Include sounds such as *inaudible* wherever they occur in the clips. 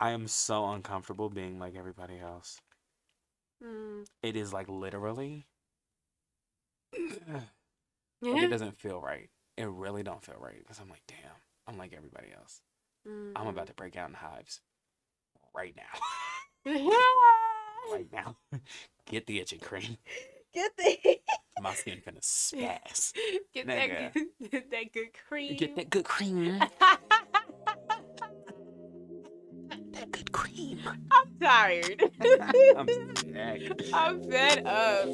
I am so uncomfortable being like everybody else. Mm. It is like literally. *clears throat* like it doesn't feel right. It really don't feel right because I'm like, damn, I'm like everybody else. I'm about to break out in hives right now. *laughs* *laughs* right now. *laughs* Get the itching cream. Get the My skin finna spaz. get Nigga. that good, get that good cream. Get that good cream. I'm tired. *laughs* I'm. *laughs* I'm fed up.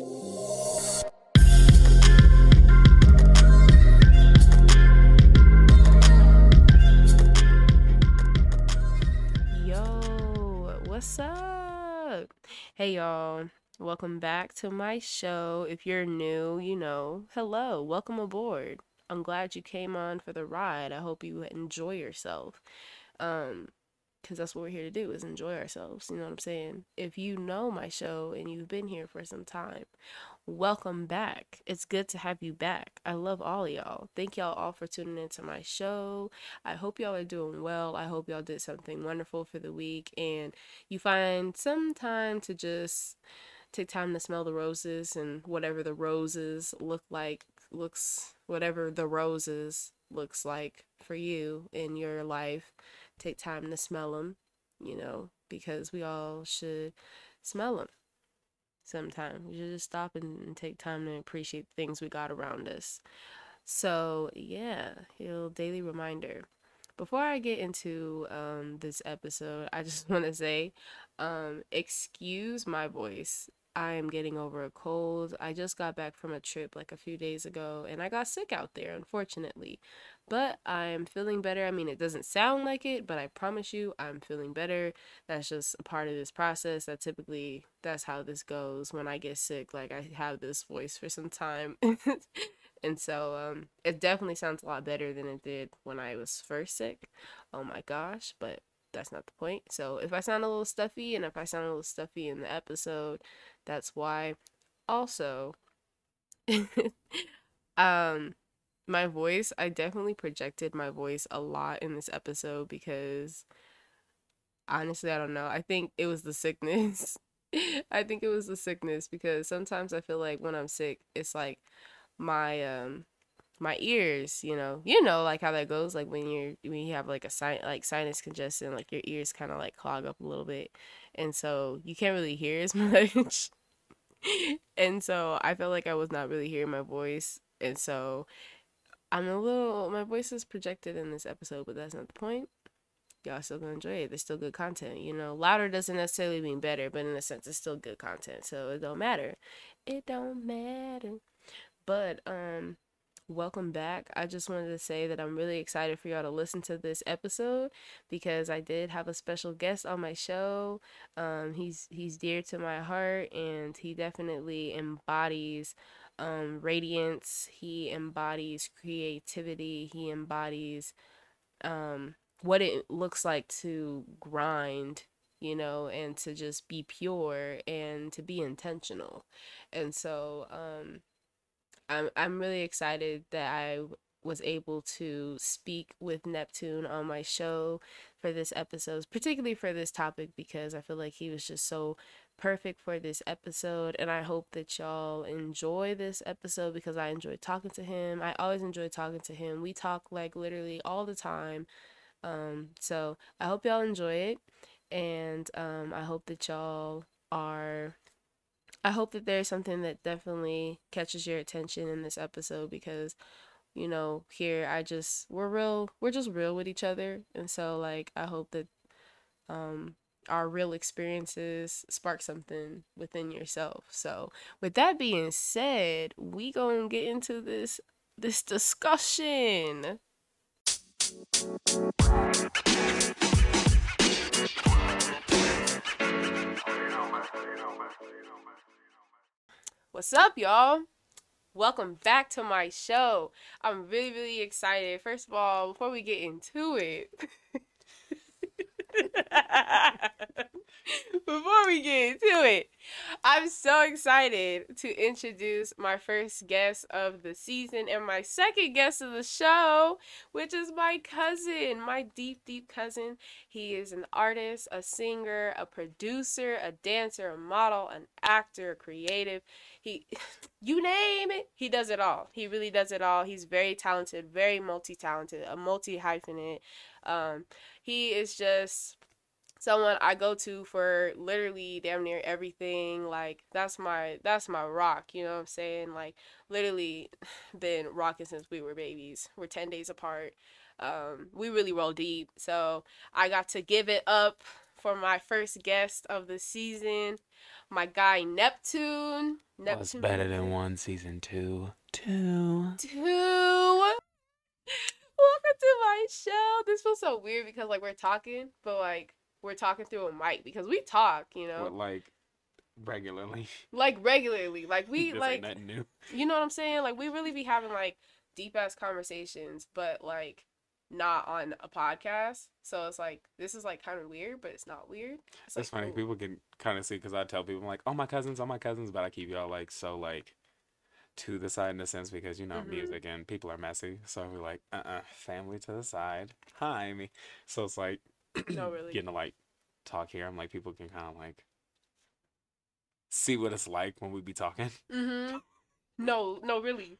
Yo, what's up? Hey, y'all. Welcome back to my show. If you're new, you know, hello, welcome aboard. I'm glad you came on for the ride. I hope you enjoy yourself. Um, because that's what we're here to do is enjoy ourselves. You know what I'm saying? If you know my show and you've been here for some time, welcome back. It's good to have you back. I love all y'all. Thank y'all all for tuning into my show. I hope y'all are doing well. I hope y'all did something wonderful for the week and you find some time to just take time to smell the roses and whatever the roses look like looks whatever the roses looks like for you in your life take time to smell them, you know, because we all should smell them sometimes. We should just stop and, take time to appreciate the things we got around us. So, yeah, little daily reminder. Before I get into um, this episode, I just *laughs* want to say, um, excuse my voice. I am getting over a cold. I just got back from a trip like a few days ago and I got sick out there, unfortunately but I'm feeling better. I mean, it doesn't sound like it, but I promise you, I'm feeling better. That's just a part of this process. That typically, that's how this goes when I get sick. Like, I have this voice for some time. *laughs* and so, um, it definitely sounds a lot better than it did when I was first sick. Oh my gosh, but that's not the point. So, if I sound a little stuffy and if I sound a little stuffy in the episode, that's why. Also, *laughs* um, my voice, I definitely projected my voice a lot in this episode because honestly, I don't know. I think it was the sickness. *laughs* I think it was the sickness because sometimes I feel like when I'm sick, it's like my um my ears, you know. You know like how that goes like when you're when you have like a sin like sinus congestion, like your ears kind of like clog up a little bit. And so you can't really hear as *laughs* much. and so I felt like I was not really hearing my voice. And so I'm a little my voice is projected in this episode, but that's not the point. Y'all still gonna enjoy it. There's still good content. You know, louder doesn't necessarily mean better, but in a sense it's still good content. So it don't matter. It don't matter. But um welcome back. I just wanted to say that I'm really excited for y'all to listen to this episode because I did have a special guest on my show. Um he's he's dear to my heart and he definitely embodies um, radiance. He embodies creativity. He embodies um, what it looks like to grind, you know, and to just be pure and to be intentional. And so um, I'm I'm really excited that I was able to speak with N3ptune on my show for this episode, particularly for this topic because I feel like he was just so perfect for this episode and I hope that y'all enjoy this episode because I enjoy talking to him. I always enjoy talking to him. We talk like literally all the time. Um so I hope y'all enjoy it and um I hope that y'all are I hope that there's something that definitely catches your attention in this episode because you know, here I just we're real we're just real with each other and so like I hope that um our real experiences spark something within yourself. So, with that being said, we to get into this this discussion. What's up, y'all? Welcome back to my show. I'm really, really excited. First of all, before we get into it, *laughs* *laughs* before we get into it, I'm so excited to introduce my first guest of the season and my second guest of the show, which is my cousin, my deep, deep cousin. He is an artist, a singer, a producer, a dancer, a model, an actor, a creative. He, *laughs* you name it, he does it all. He really does it all. He's very talented, very multi talented, a multi hyphenate. Um, he is just someone I go to for literally damn near everything. Like that's my that's my rock, you know what I'm saying? Like literally *sighs* been rocking since we were babies. We're 10 days apart. Um we really roll deep. So I got to give it up for my first guest of the season, my guy N3ptune. N3ptune was better than one season 2. 2. 2. Welcome to my show. This feels so weird because like we're talking, but like we're talking through a mic because we talk, you know. But like regularly. *laughs* Like regularly. Like we like nothing new. You know what I'm saying? Like we really be having like deep ass conversations, but like not on a podcast. So it's like this is like kind of weird, but it's not weird. It's That's like, funny. People can kind of see because I tell people I'm like, oh my cousins, oh my cousins, but I keep y'all like so like to the side in a sense because you know mm-hmm. music and people are messy. So we're like, uh, uh-uh, uh family to the side. Hi, me. So it's like no, *clears throat* really. Getting to like talk here, I'm like people can kind of like see what it's like when we be talking. *laughs* Mm-hmm. No, no, really,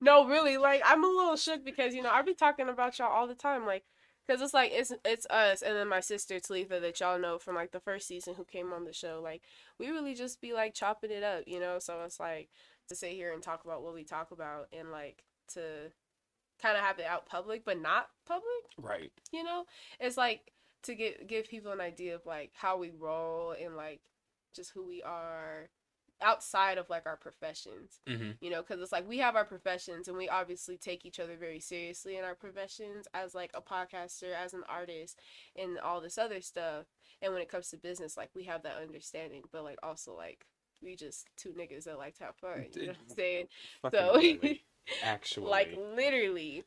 no, really. Like I'm a little shook because you know I be talking about y'all all the time, like. Cause it's like it's it's us and then my sister Talitha that y'all know from like the first season who came on the show. Like we really just be like chopping it up, you know. So it's like to sit here and talk about what we talk about and like to kind of have it out public, but not public. Right. You know, it's like to get give people an idea of like how we roll and like just who we are outside of like our professions mm-hmm. you know because it's like we have our professions and we obviously take each other very seriously in our professions as like a podcaster as an artist and all this other stuff and when it comes to business like we have that understanding but like also like we just two niggas that like to have fun you know what i'm *laughs* saying so *laughs* actually like literally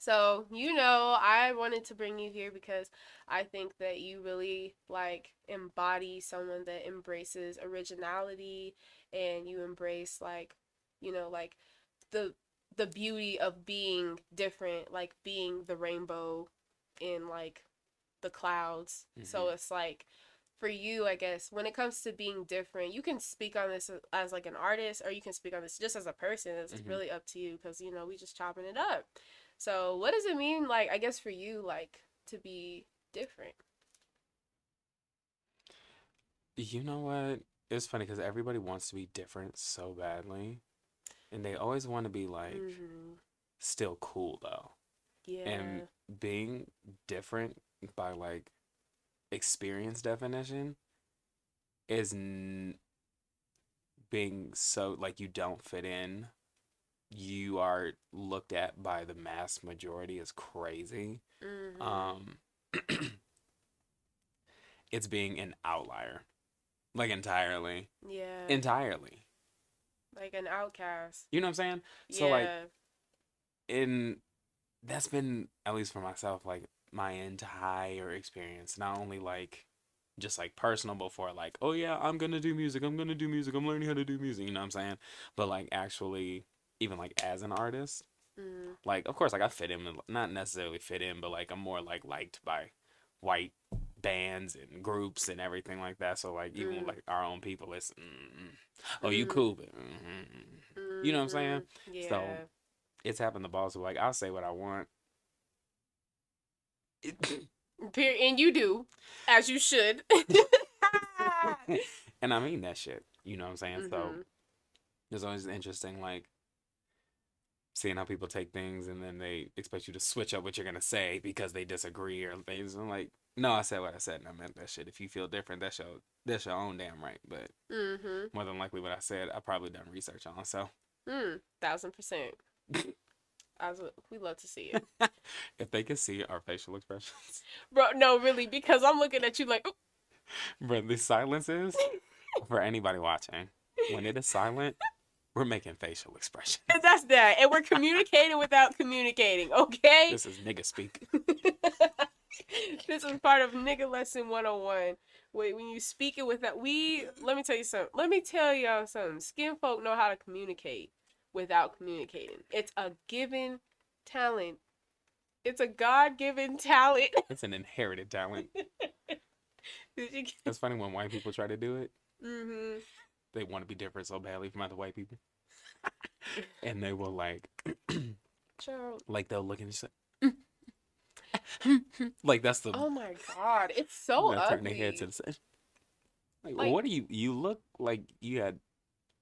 so, you know, I wanted to bring you here because I think that you really like embody someone that embraces originality and you embrace like, you know, like the the beauty of being different, like being the rainbow in like the clouds. Mm-hmm. So it's like for you, I guess, when it comes to being different, you can speak on this as like an artist or you can speak on this just as a person. It's mm-hmm. really up to you because, you know, we just chopping it up. So, what does it mean, like, I guess for you, like, to be different? You know what? It's funny because everybody wants to be different so badly. And they always want to be, like, mm-hmm. still cool, though. Yeah. And being different by, like, experience definition is n- being so, like, you don't fit in you are looked at by the mass majority as crazy. Mm-hmm. Um, *clears throat* it's being an outlier, like entirely. Yeah. Entirely. Like an outcast. You know what I'm saying? So yeah. like, in that's been at least for myself like my entire experience. Not only like just like personal before like oh yeah i'm gonna do music i'm gonna do music i'm learning how to do music you know what i'm saying but like actually even like as an artist. Mm. Like, of course, like I fit in, not necessarily fit in, but like I'm more like liked by white bands and groups and everything like that. So like even mm. like our own people, it's mm, oh you mm. cool, but you know what I'm saying? Mm-hmm. Yeah. So it's happened to boss. Like I'll say what I want. And you do, as you should. *laughs* and I mean that shit. You know what I'm saying? Mm-hmm. So it's always interesting, like seeing how people take things and then they expect you to switch up what you're gonna say because they disagree or things. I'm like, no, I said what I said and I meant that shit. If you feel different, that's your that's your own damn right. But mm-hmm. more than likely, what I said, I probably done research on. So, mm, thousand percent. *laughs* I was, we love to see it. *laughs* if they can see our facial expressions, bro. No, really, because I'm looking at you like, bro. The silence is *laughs* for anybody watching. When it is silent, we're making facial expressions. And that's that. And we're communicating without communicating, okay? This is nigga speak. *laughs* this is part of nigga lesson 101. Wait, when you speak it with that, we let me tell you something. Let me tell y'all something. Skin folk know how to communicate without communicating. It's a given talent. It's a God given talent. *laughs* It's an inherited talent. *laughs* That's funny when white people try to do it. mm-hmm. They want to be different so badly from other white people. *laughs* and they will like *clears throat* like they'll look and just like that's the Oh my God. It's so they'll turn their ugly. head to the side. Like, Like- what do you you look like you had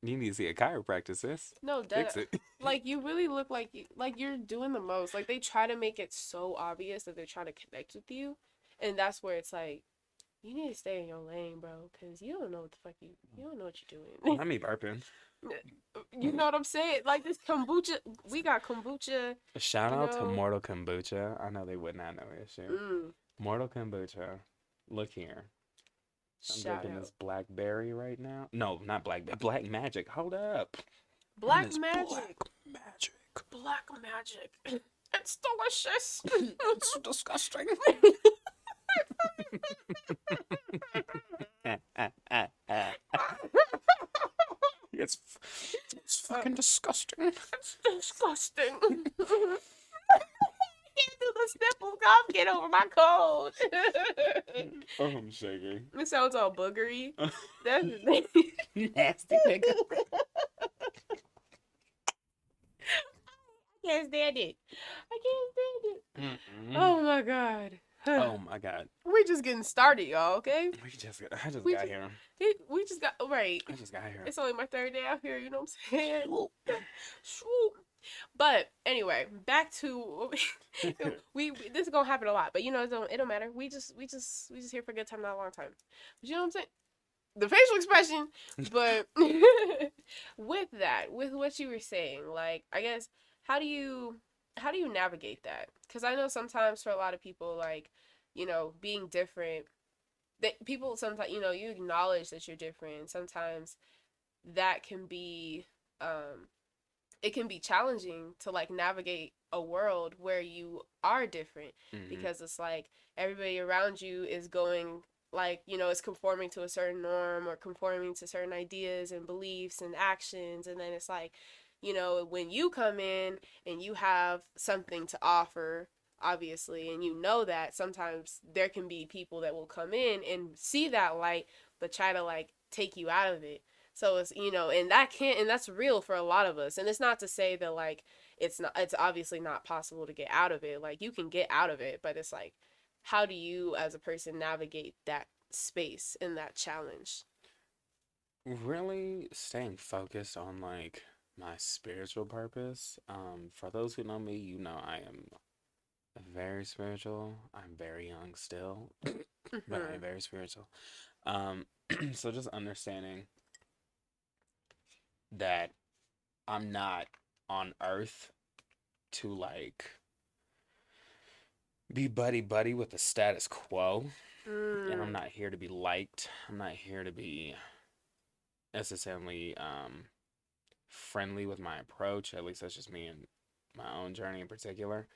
you need to see a chiropractor, sis. No, that, Fix it. *laughs* like you really look like you like you're doing the most. Like they try to make it so obvious that they're trying to connect with you, and that's where it's like, you need to stay in your lane, bro, because you don't know what the fuck you you don't know what you're doing. Let me burping. *laughs* you know what I'm saying? Like this kombucha, we got kombucha. Shout out to Mortal Kombucha. I know they would not know this shit. Mm, Mortal Kombucha. Look here. I'm shout drinking out. this blackberry right now. No, not blackberry. Black magic. Hold up. Black magic. Black magic. Black magic. *clears throat* It's delicious. *laughs* it's disgusting. *laughs* it's f- it's fucking disgusting. It's disgusting. I can't do the sniffles. Come get over my cold. *laughs* Oh, I'm shaking. it sounds all boogery. That's the thing. Nasty nigga. I can't stand it. I can't stand it. Mm-mm. Oh my god. *sighs* Oh my god. We're just getting started, y'all. Okay. We just got, I just We got ju- here. It, we just got right. I just got here. It's only my third day out here. You know what I'm saying? Swoop. *laughs* But anyway, back to *laughs* we, we. This is gonna happen a lot, but you know it don't. It don't matter. We just we just we just here for a good time, not a long time. But you know what I'm saying? The facial expression, *laughs* but *laughs* with that, with what you were saying, like I guess how do you how do you navigate that? Because I know sometimes for a lot of people, like you know, being different, that people sometimes you know you acknowledge that you're different. Sometimes that can be um it can be challenging to like navigate a world where you are different Mhm. because it's like everybody around you is going like you know it's conforming to a certain norm or conforming to certain ideas and beliefs and actions and then it's like you know when you come in and you have something to offer obviously and you know that sometimes there can be people that will come in and see that light but try to like take you out of it so it's you know and that can't and that's real for a lot of us and it's not to say that like it's not it's obviously not possible to get out of it like you can get out of it but it's like how do you as a person navigate that space and that challenge really staying focused on like my spiritual purpose. Um, for those who know me, you know I am very spiritual. I'm very young still, *coughs* but I am Mhm. very spiritual. Um, *clears throat* so just understanding that I'm not on earth to like be buddy buddy with the status quo. and I'm Mm. not here to be liked. I'm not here to be necessarily um friendly with my approach. At least that's just me and my own journey in particular.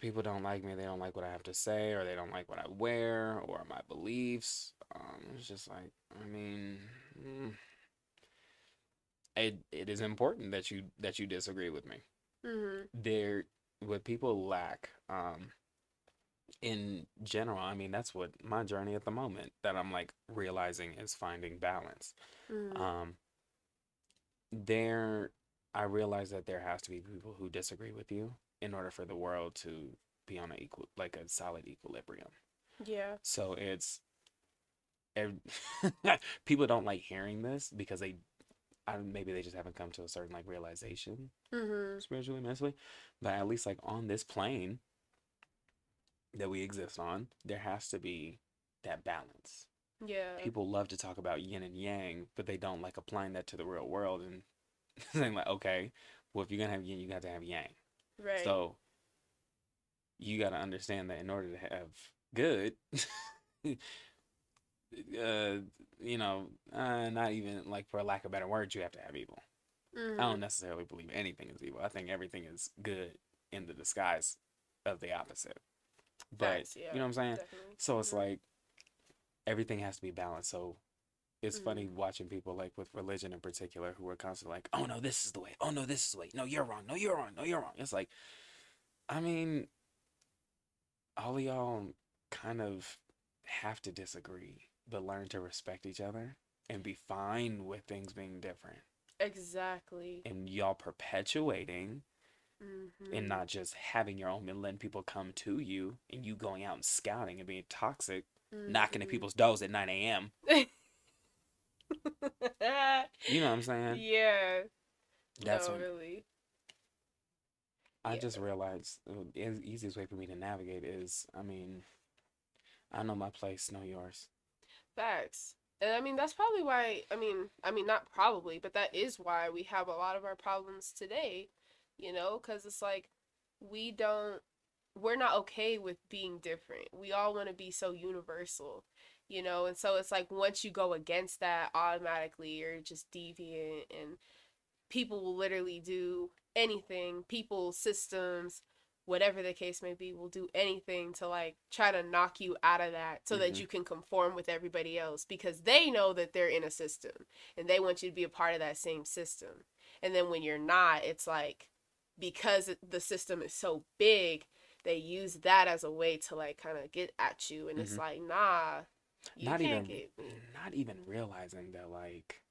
People don't like me, they don't like what I have to say, or they don't like what I wear, or my beliefs. Um, it's just like, I mean, mm, it it is important that you that you disagree with me Mhm. there what people lack um in general i mean that's what my journey at the moment that i'm like realizing is finding balance Mhm. um there i realize that there has to be people who disagree with you in order for the world to be on a equal like a solid equilibrium yeah so it's ev- *laughs* people don't like hearing this because they I, maybe they just haven't come to a certain like realization Mhm. spiritually, mentally, but at least like on this plane that we exist on, there has to be that balance. yeah People love to talk about yin and yang, but they don't like applying that to the real world and *laughs* saying like, okay, well if you're gonna have yin, you got to have yang. right So you got to understand that in order to have good, *laughs* uh, you know, uh, not even like for lack of better words, you have to have evil. I Mhm. don't necessarily believe anything is evil. I think everything is good in the disguise of the opposite. but yeah, you know what I'm saying. definitely. So it's Mhm. like everything has to be balanced. So it's funny Mm. watching people like with religion in particular who are constantly like, "Oh no, this is the way. Oh no, this is the way. No, you're wrong. No, you're wrong. No, you're wrong." It's like, I mean, all of y'all kind of have to disagree, but learn to respect each other and be fine with things being different. Exactly. And y'all perpetuating Mhm. and not just having your own and letting people come to you and you going out and scouting and being toxic, knocking at Mhm. people's doors at 9 a.m. *laughs* You know what I'm saying? yeah. That's no, when really. I yeah. just realized the easiest way for me to navigate is, I mean, I know my place, know yours. Facts. And I mean that's probably why I mean I mean not probably, but that is why we have a lot of our problems today, you know, cuz it's like we don't we're not okay with being different. We all want to be so universal, you know, and so it's like once you go against that automatically you're just deviant and people will literally do anything, people, systems, whatever the case may be, will do anything to like try to knock you out of that so that Mhm. you can conform with everybody else because they know that they're in a system and they want you to be a part of that same system. And then when you're not, it's like because the system is so big, they use that as a way to like kind of get at you and it's Mhm. like, nah, you not can't even, get me. not even realizing that like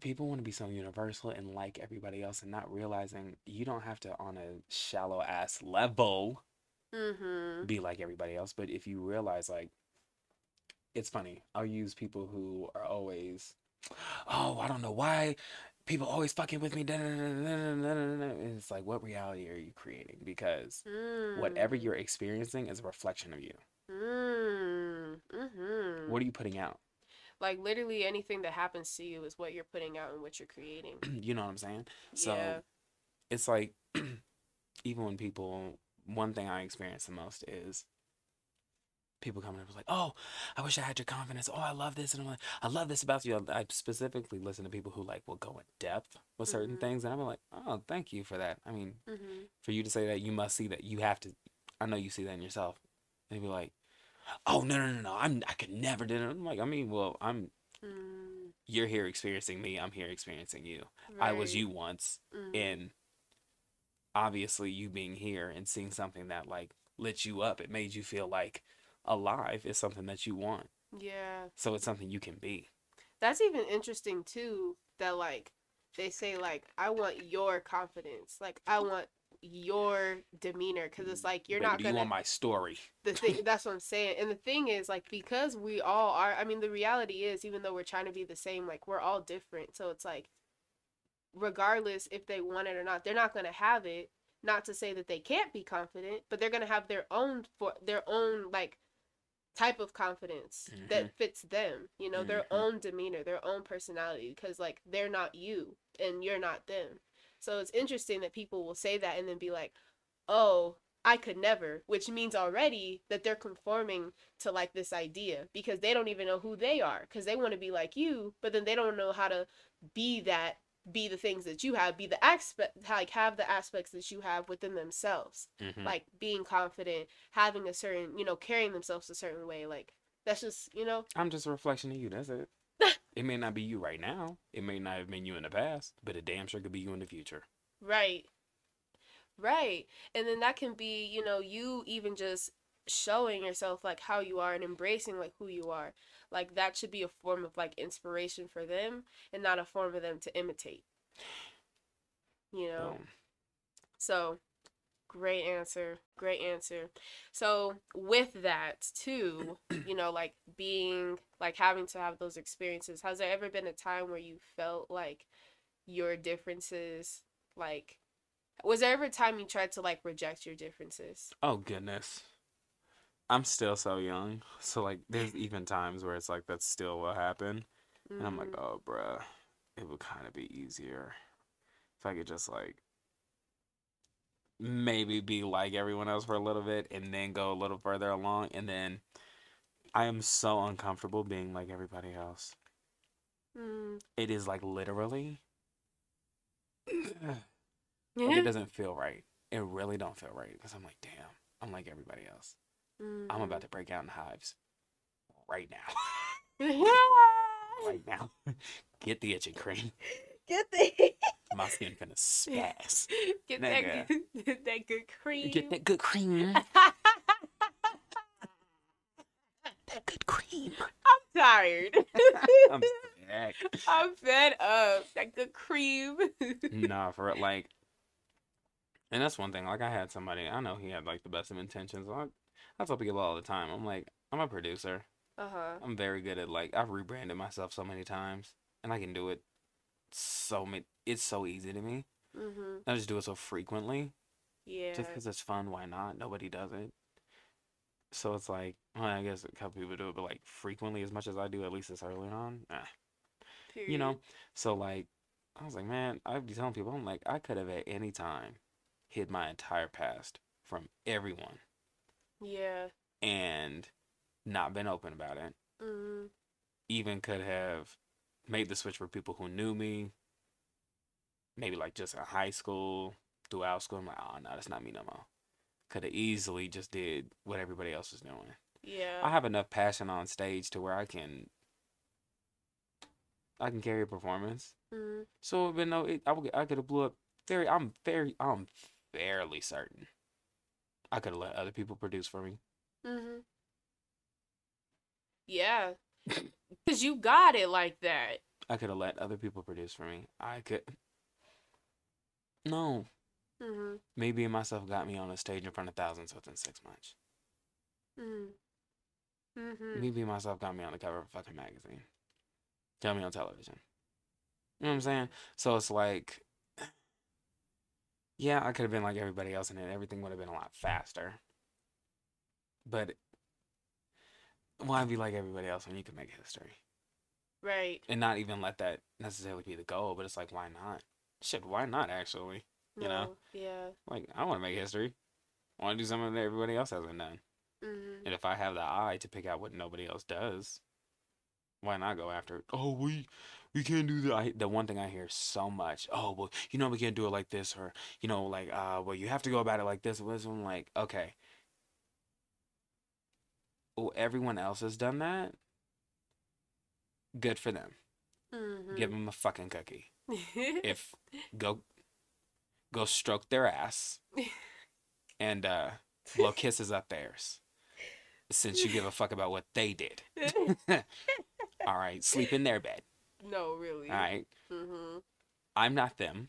people want to be so universal and like everybody else and not realizing you don't have to on a shallow ass level mm-hmm. be like everybody else but if you realize like it's funny i'll use people who are always oh i don't know why people always fucking with me it's like what reality are you creating because mm. whatever you're experiencing is a reflection of you mm-hmm. what are you putting out like literally anything that happens to you is what you're putting out and what you're creating. *clears throat* you know what I'm saying? So Yeah. it's like, *clears throat* even when people, one thing I experience the most is people coming up and like, oh, I wish I had your confidence. Oh, I love this. And I'm like, I love this about you. I specifically listen to people who like will go in depth with certain Mhm. things. And I'm like, oh, thank you for that. I mean, Mhm. for you to say that, you must see that. You have to, I know you see that in yourself. And be like, oh, no, no, no, no. I'm, I could never do it. I'm like, I mean, well, I'm, Mm. you're here experiencing me. I'm here experiencing you. I was you once. Mhm. And obviously you being here and seeing something that like lit you up, it made you feel like alive is something that you want. Yeah. So it's something you can be. That's even interesting too that like they say like I want your confidence. Like I want your demeanor cuz it's like you're Baby, not going you to want my story? *laughs* the thing that's what I'm saying. And the thing is like because we all are I mean the reality is even though we're trying to be the same like we're all different. So it's like regardless if they want it or not, they're not going to have it. Not to say that they can't be confident, but they're going to have their own for their own like type of confidence Mhm. that fits them. You know, their Mhm. own demeanor, their own personality because like they're not you and you're not them. So it's interesting that people will say that and then be like, "Oh, I could never," which means already that they're conforming to like this idea because they don't even know who they are because they want to be like you, but then they don't know how to be that be the things that you have be the aspect like have the aspects that you have within themselves Mhm. like being confident having a certain you know carrying themselves a certain way like that's just you know I'm just a reflection of you. That's it. *laughs* it may not be you right now. It may not have been you in the past, but it damn sure could be you in the future. Right. Right. And then that can be, you know, you even just showing yourself like how you are and embracing like who you are. Like that should be a form of like inspiration for them and not a form of them to imitate. You know. So, great answer. Great answer. So, with that, too, *clears throat* you know, like being, like having to have those experiences, has there ever been a time where you felt like your differences, like, was there ever a time you tried to, like, reject your differences? Oh goodness. I'm still so young. So like there's even times where it's like that's still what happened. And I'm like, Mm, oh bruh, it would kinda be easier if I could just like maybe be like everyone else for a little bit and then go a little further along and then I am so uncomfortable being like everybody else. mm, It is like literally *clears throat* like it doesn't feel right. It really don't feel right because I'm like, damn, I'm like everybody else. I'm Mm-hmm. about to break out in hives right now. *laughs* *laughs* right now. *laughs* Get the itching cream. Get the *laughs* My skin finna spaz. get that Nigga. good, *laughs* that good cream. Get that good cream. That good cream. I'm tired. *laughs* I'm sick. I'm fed up. That good cream. nah, for real, like, and that's one thing. Like, I had somebody. I know he had like the best of intentions. I, I tell people all the time. I'm like, I'm a producer. Uh huh. I'm very good at like I've rebranded myself so many times, and I can do it so many. It's so easy to me. Mhm. I just do it so frequently, Yeah. just because it's fun. Why not? Nobody does it. So it's like, well, I guess a couple people do it, but like frequently as much as I do, at least this early on, nah. you know so like i was like man i'd be telling people i'm like i could have at any time hid my entire past from everyone Yeah. and not been open about it Mhm. even could have made the switch for people who knew me maybe like just in high school throughout school i'm like oh no that's not me no more could have easily just did what everybody else was doing Yeah. i have enough passion on stage to where i can i can carry a performance Mhm. So, but no, it, I would, I could have blew up. Very, I'm very, I'm fairly certain. I could have let other people produce for me. Mhm. Yeah. Cause you got it like that. I could have let other people produce for me. I could. No, Mhm. me being myself got me on a stage in front of thousands within six months. Mhm. Mhm. Me being myself got me on the cover of a fucking magazine. Got me on television. You know what I'm saying? So it's like, *sighs* yeah, I could have been like everybody else, and everything would have been a lot faster. But why be like everybody else when you can make history Right. and not even let that necessarily be the goal? But it's like, why not? Shit, why not actually? You know? Yeah. Like, I want to make history. I want to do something that everybody else hasn't done. Mhm. And if I have the eye to pick out what nobody else does, why not go after it? Oh, we we can't do that. I, the one thing I hear so much. Oh, well, you know we can't do it like this, or you know, like, uh, well, you have to go about it like this. Was I'm like, okay. Well, everyone else has done that. Good for them. Mhm. Give them a fucking cookie. *laughs* If go go stroke their ass *laughs* and uh blow kisses up theirs. Since you give a fuck about what they did. *laughs* All right, sleep in their bed. no, really. All right, Mhm. I'm not them.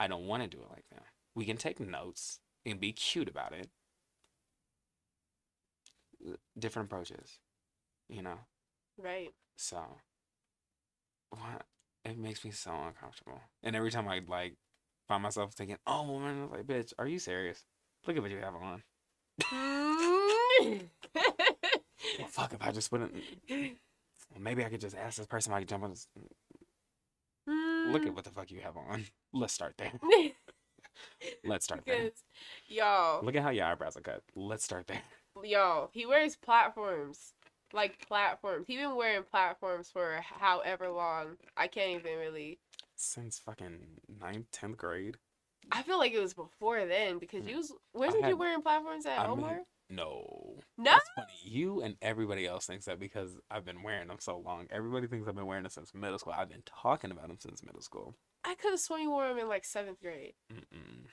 I don't want to do it like them. We can take notes and be cute about it. Different approaches, you know. Right. So, what? It makes me so uncomfortable. And every time I like find myself thinking, "Oh, woman," I was like, "Bitch, are you serious? Look at what you have on." Mm. Well, fuck if I just wouldn't. Maybe I could just ask this person I could jump on. This. Look at what the fuck you have on. *laughs* Let's start there. *laughs* Let's start there. y'all, Look at how your eyebrows are cut. Let's start there. Y'all, he wears platforms. Like platforms. He been wearing platforms for however long. I can't even really. Since fucking ninth, tenth grade. I feel like it was before then because mm. you was wasn't you wearing platforms at I mean, Omar? No. No. That's funny. You and everybody else thinks that because I've been wearing them so long. Everybody thinks I've been wearing them since middle school. I've been talking about them since middle school. I could have sworn you wore them in like seventh grade. Mm-mm.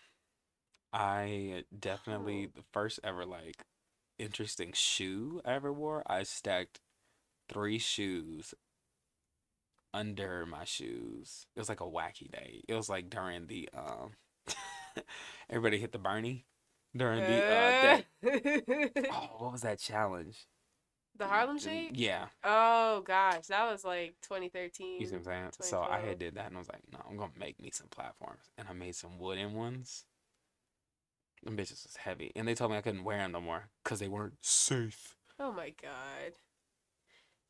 I definitely Oh. the first ever like interesting shoe I ever wore. I stacked three shoes under my shoes. It was like a wacky day. It was like during the um *laughs* everybody hit the Bernie during the uh that, oh what was that challenge? the Harlem Shake? Yeah, Oh gosh, that was like 2013. you see what I'm saying? So I had did that and I was like, no, I'm gonna make me some platforms, and I made some wooden ones. Them bitches was heavy, and they told me I couldn't wear them no more because they weren't safe. Oh my god.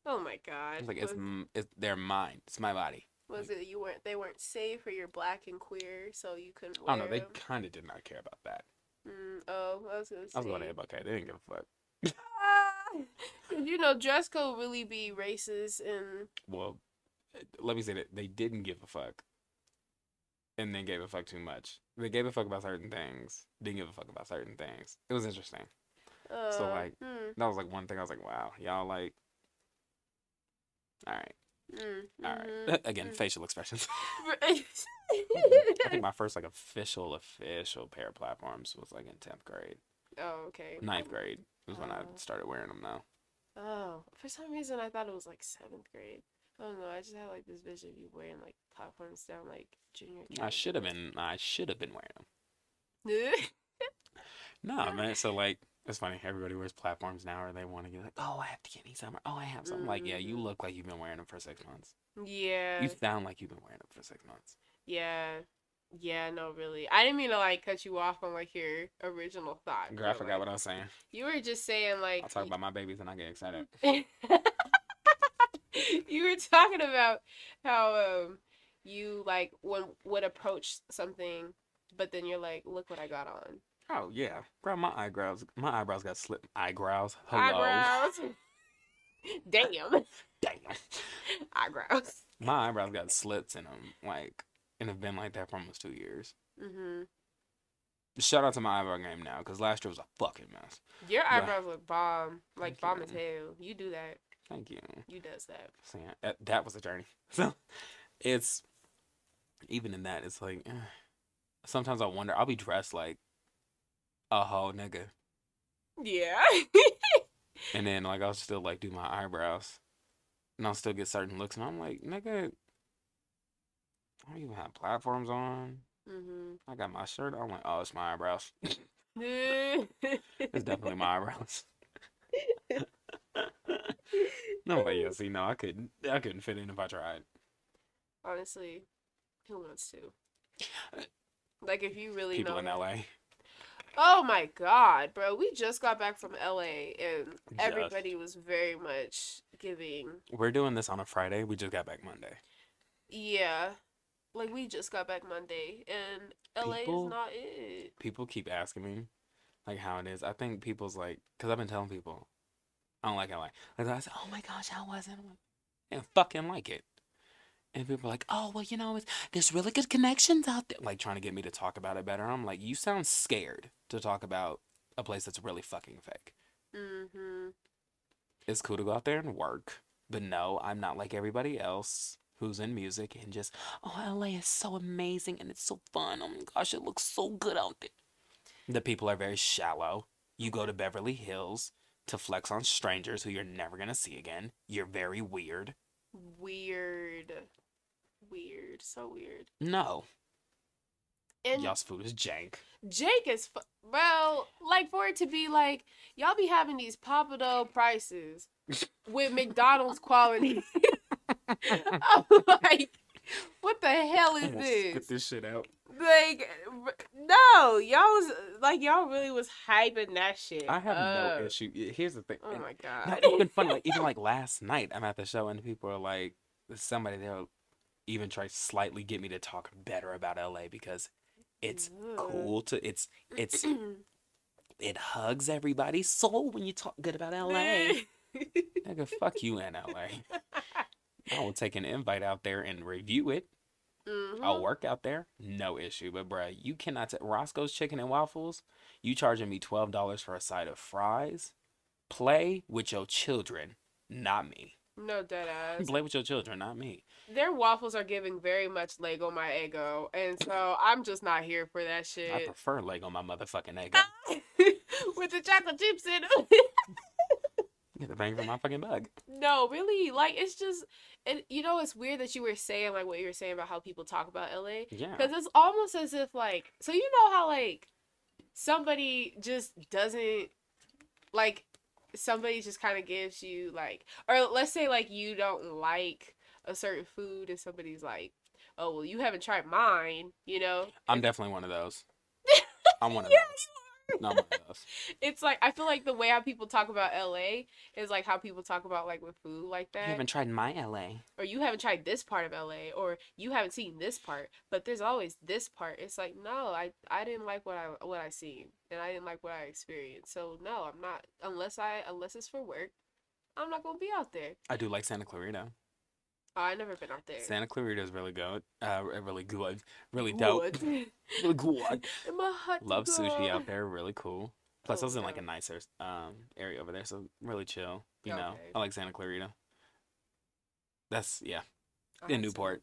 Oh my god. was like, it's was, m- it's they're mine. It's my body. was it you weren't they weren't safe or you're black and queer, so you couldn't don't know. They kind of did not care about that. Mm, oh, I was gonna say. I was going to MLK. They didn't give a fuck. *laughs* You know, dress code really be racist and Well, let me say that they didn't give a fuck, and then gave a fuck too much. They gave a fuck about certain things. Didn't give a fuck about certain things. It was interesting. Uh, So like mm, that was like one thing I was like, wow, y'all like, all right, mm, all mhm. *laughs* Again, mm. facial expressions. I *laughs* I think *laughs* my first like official official pair of platforms was like in tenth grade, oh, okay. ninth grade was when I Oh. started wearing them though. Oh, for some reason I thought it was like seventh grade. I don't know. I just had like this vision of you wearing like platforms down like junior. I should have been I should have been wearing them. *laughs* No, man. So like, it's funny. Everybody wears platforms now, or they want to get like, oh, I have to get these summer. Oh, I have some. Like, yeah, you Mhm. look like you've been wearing them for six months. yeah. You sound like you've been wearing them for six months. Yeah. Yeah, no, really. I didn't mean to like cut you off on like your original thought. Girl, I forgot like, what I was saying. You were just saying like I'll talk about my babies and I get excited. *laughs* *laughs* you were talking about how um you like would would approach something, but then you're like, look what I got on. Oh yeah, girl, my eyebrows, my eyebrows got slit. Eyebrows. Hello. Eyebrows. *laughs* Damn. Damn. Eyebrows. My eyebrows got slits in them, like, and have been like that for almost two years. Mhm. Shout out to my eyebrow game now, because last year was a fucking mess. Your eyebrows look bomb, like bomb you. as hell. You do that. Thank you. You does that. So yeah, that, was a journey. *laughs* So it's even in that, it's like eh, sometimes I wonder. I'll be dressed like a whole nigga, Yeah. *laughs* and then like I'll still like do my eyebrows, and I'll still get certain looks, and I'm like, nigga, I don't even have platforms on. mhm. I got my shirt. I'm like, oh, it's my eyebrows. *laughs* it's definitely my eyebrows. *laughs* no, way, yeah, see, no, I couldn't. I couldn't fit in if I tried. Honestly, who wants to? Like, if you really People know. in that- LA. Oh my god, bro! We just got back from LA, and Just. everybody was very much giving. We're doing this on a Friday. We just got back Monday. Yeah, like we just got back Monday, and LA People- is not it. people keep asking me like how it is. I think people's like, cause I've been telling people I don't like LA. Like I said, oh my gosh, how was it? I'm like, fucking like it. And people are like, oh well, you know, it's, there's really good connections out there. Like trying to get me to talk about it better. I'm like, you sound scared to talk about a place that's really fucking fake. Mm-hmm. It's cool to go out there and work, but no, I'm not like everybody else who's in music and just, oh, LA is so amazing and it's so fun. Oh my gosh, it looks so good out there. The people are very shallow. You go to Beverly Hills to flex on strangers who you're never gonna see again. You're very weird. Weird, weird, so weird. No, And y'all's food is jank. Jake is fu- well, like for it to be like y'all be having these Pappadeaux prices *laughs* with McDonald's quality. *laughs* *laughs* I'm like, *laughs* what the hell is this? Get this shit out. Like, no, y'all was like y'all really was hyping that shit. I have up. no issue. Here's the thing. Oh my god. Not even funny. Like even like last night, I'm at the show and people are like, somebody they'll even try slightly get me to talk better about LA because it's cool to it's it's *clears throat* it hugs everybody's soul when you talk good about LA. *laughs* Nigga, fuck you in LA. *laughs* I will take an invite out there and review it. Mhm. I'll work out there, no issue. But bruh, you cannot. T- Roscoe's Chicken and Waffles. You charging me twelve dollars for a side of fries? Play with your children, not me. No dead ass. Play with your children, not me. Their waffles are giving very much Lego my Eggo, and so I'm just not here for that shit. I prefer Lego my motherfucking Eggo. *laughs* With the chocolate chips in. *laughs* Get the bang for my fucking bug. No, really, like it's just, and you know, it's weird that you were saying like what you were saying about how people talk about LA, Yeah. because it's almost as if like, so you know how like somebody just doesn't like somebody just kind of gives you like, or let's say like you don't like a certain food, and somebody's like, oh well, you haven't tried mine, you know, I'm definitely one of those. *laughs* I'm one of Yeah, those. No, I'm one of those. it's like I feel like the way how people talk about LA is like how people talk about like with food like that. You haven't tried my LA. or you haven't tried this part of LA or you haven't seen this part, but there's always this part. It's like, no, I I didn't like what I what I seen and I didn't like what I experienced. So no, I'm not unless I unless it's for work. I'm not going to be out there. I do like Santa Clarita. Oh, I never been out there. Santa Clarita is really good. Uh, really good. Really dope. *laughs* Really good. *laughs* In my hut Love sushi out there. Really cool. Plus, Oh, I was in like a nicer um area over there, so really chill. You know, I like Santa Clarita. That's yeah, in Newport.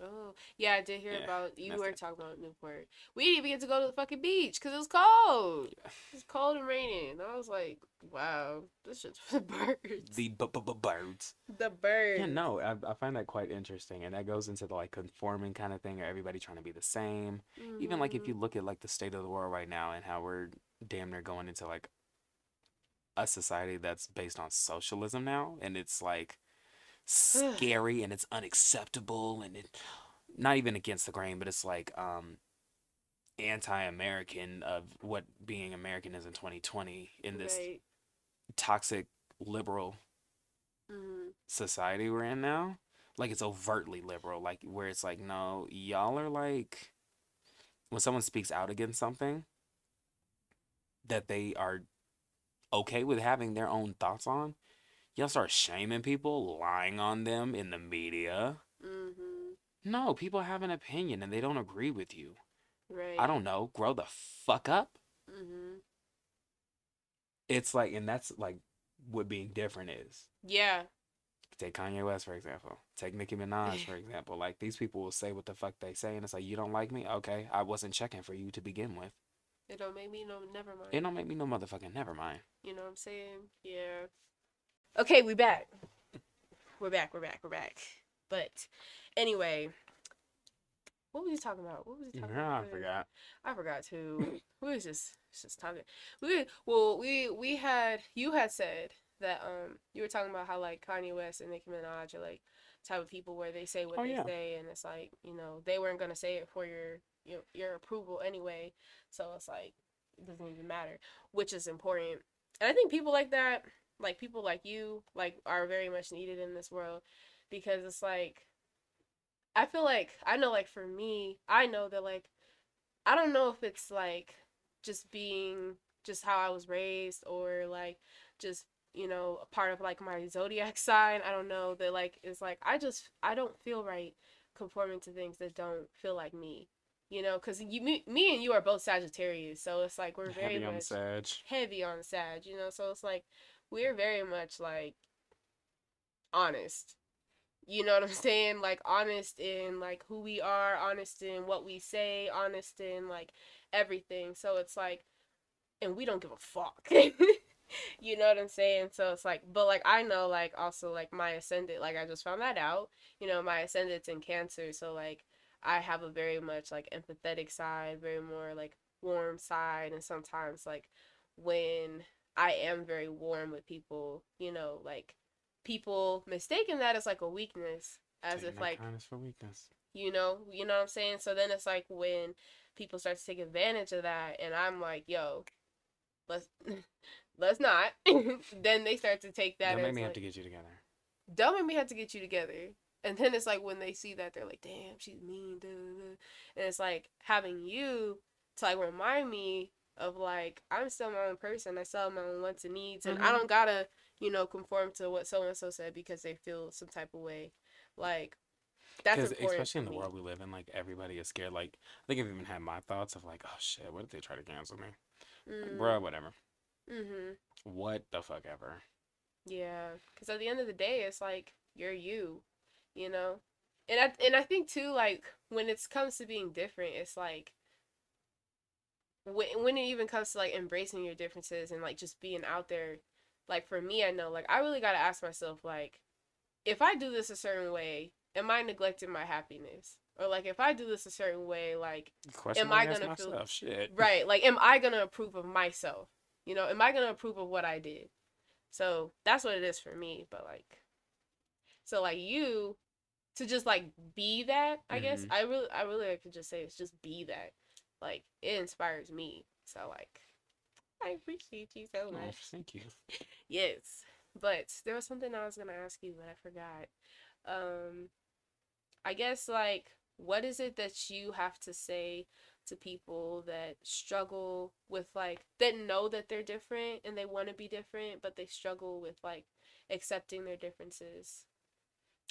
Oh, yeah, I did hear Yeah, about you were it. talking about Newport. We didn't even get to go to the fucking beach because it was cold. Yeah. It was cold and raining. And I was like, wow, this shit's for the birds. The b- b- b- birds. The birds. Yeah, no, I, I find that quite interesting, and that goes into the like conforming kind of thing, or everybody trying to be the same. Even like if you mm-hmm. look at like the state of the world right now and how we're damn near going into like a society that's based on socialism now, and it's like scary and it's unacceptable and it not even against the grain, but it's like um anti-American of what being American is in 2020 in this Right. toxic liberal Mhm. society we're in now. Like it's overtly liberal, like where it's like, no, y'all are like when someone speaks out against something that they are okay with having their own thoughts on, y'all start shaming people, lying on them in the media. Mhm. No, people have an opinion and they don't agree with you. Right. I don't know, grow the fuck up. Mhm. It's like, and that's like what being different is. Yeah. Take Kanye West, for example. Take Nicki Minaj, for *laughs* example. Like, these people will say what the fuck they say, and it's like, you don't like me? Okay, I wasn't checking for you to begin with. It don't make me no. Never mind. It don't make me no motherfucking never mind. You know what I'm saying? Yeah. Okay, we back. We're back. We're back. We're back. But anyway, what was he talking about? What was he talking Yeah, about? I forgot. I forgot too. we was just just talking. We well we we had you had said that um you were talking about how like Kanye West and Nicki Minaj are like type of people where they say what Oh, they yeah. say and it's like you know they weren't gonna say it for your your your approval anyway, so it's like it doesn't even matter, which is important. And I think people like that, like people like you, like are very much needed in this world because it's like I feel like I know like for me, I know that like I don't know if it's like just being just how I was raised or like just you know a part of like my zodiac *laughs* sign. I don't know that like it's like I just I don't feel right conforming to things that don't feel like me. You know, because you me, me and you are both Sagittarius, so it's like we're very Heavy on Sag. heavy on Sag. You know, so it's like we're very much like honest. You know what I'm *laughs* saying? Like honest in like who we are, honest in what we say, honest in like everything. So it's like and we don't give a fuck. *laughs* you know what I'm saying? So it's like but like I know like also like my ascendant, like I just found that out. You know, my ascendant's in cancer, so like I have a very much like empathetic side, very more like warm side and sometimes like when I am very warm with people, you know, like people mistaking that as like a weakness as Taking if like kindness for weakness. you know you know what i'm saying so then it's like when people start to take advantage of that and i'm like yo let's *laughs* let's not *laughs* then they start to take that as made me have to get you together. don't make me have to get you together and then it's like when they see that they're like damn she's mean duh, duh. and it's like having you to like remind me of like i'm still my own person i still have my own wants and needs and i Mhm. don't gotta you know conform to what so and so said because they feel some type of way like that's important especially in the world we live in, like everybody is scared. Like I think I've even had my thoughts of like, oh shit, what if they try to cancel me? Like, Mm, bruh, whatever. mhm What the fuck ever. Yeah, because at the end of the day, it's like you're you, you know, and I and I think too, like when it comes to being different, it's like when when it even comes to like embracing your differences and like just being out there, like for me, I know like I really gotta ask myself like, if I do this a certain way, am I neglecting my happiness? Or like if I do this a certain way, like Question Am I gonna feel- shit. right, like am I gonna approve of myself? You know, am I gonna approve of what I did? So that's what it is for me. But like, so like you to just like be that, I guess Mhm. I really, I really could just say it's just be that. Like it inspires me. So like, I appreciate you so Oh, much. thank you. *laughs* Yes, but there was something I was gonna ask you, but I forgot. Um, I guess like, what is it that you have to say to people that struggle with like that know that they're different and they want to be different, but they struggle with like accepting their differences?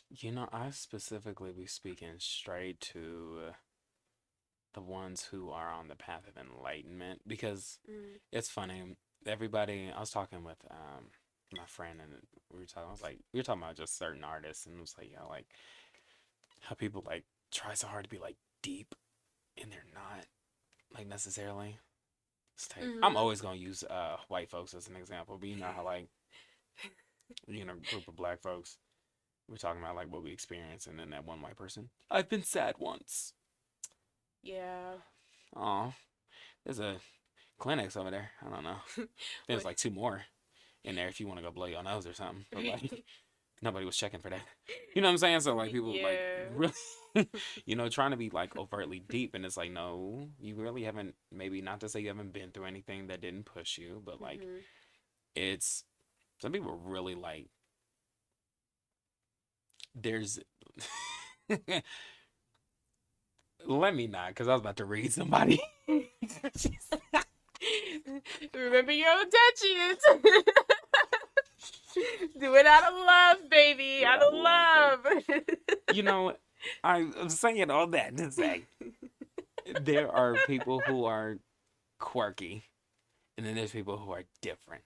You know, I specifically be speaking straight to the ones who are on the path of enlightenment because Mm. it's funny. Everybody, I was talking with um my friend and we were talking. I was like, we were talking about just certain artists, and it was like, you know, like how people like try so hard to be like deep, and they're not like necessarily. Tight. I'm always gonna use uh white folks as an example, but you know how like *laughs* you know a group of black folks. We're talking about like what we experience, and then that one white person. I've been sad once. Yeah. Oh, there's a clinics over there. I don't know. *laughs* There's like two more in there if you want to go blow your nose or something. But like *laughs* *laughs* nobody was checking for that. You know what I'm saying? So like people Yeah. like really, you know, trying to be like overtly deep, and it's like no, you really haven't. Maybe not to say you haven't been through anything that didn't push you, but like Mhm. it's some people really like. There's. Let me not, because I was about to read somebody. *laughs* Remember your intentions. *laughs* Do it out of love, baby. Out of love. *laughs* you know, I'm saying all that to say there are people who are quirky, and then there's people who are different.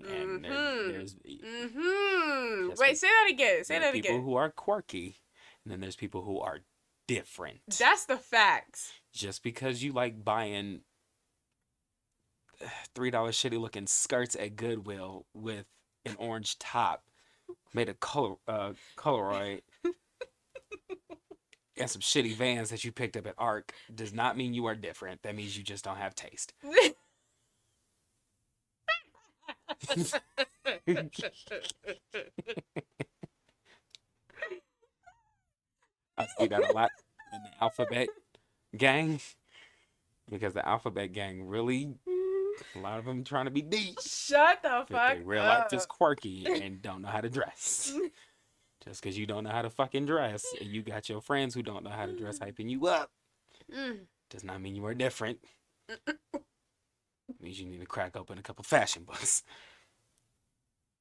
And there- Mhm. there's, hmm Wait, say that again. Say that people again. who are quirky, and then there's people who are different. That's the facts. Just because you like buying three dollar shitty looking skirts at Goodwill with an orange top made of color uh Coloroid *laughs* and some shitty vans that you picked up at Arc does not mean you are different. That means you just don't have taste. *laughs* *laughs* I see that a lot in the alphabet gang because the alphabet gang really a lot of them trying to be deep. Shut the fuck they real life up. just quirky *laughs* and don't know how to dress. just because you don't know how to fucking dress and you got your friends who don't know how to dress hyping you up Mm. does not mean you are different. means you need to crack open a couple fashion books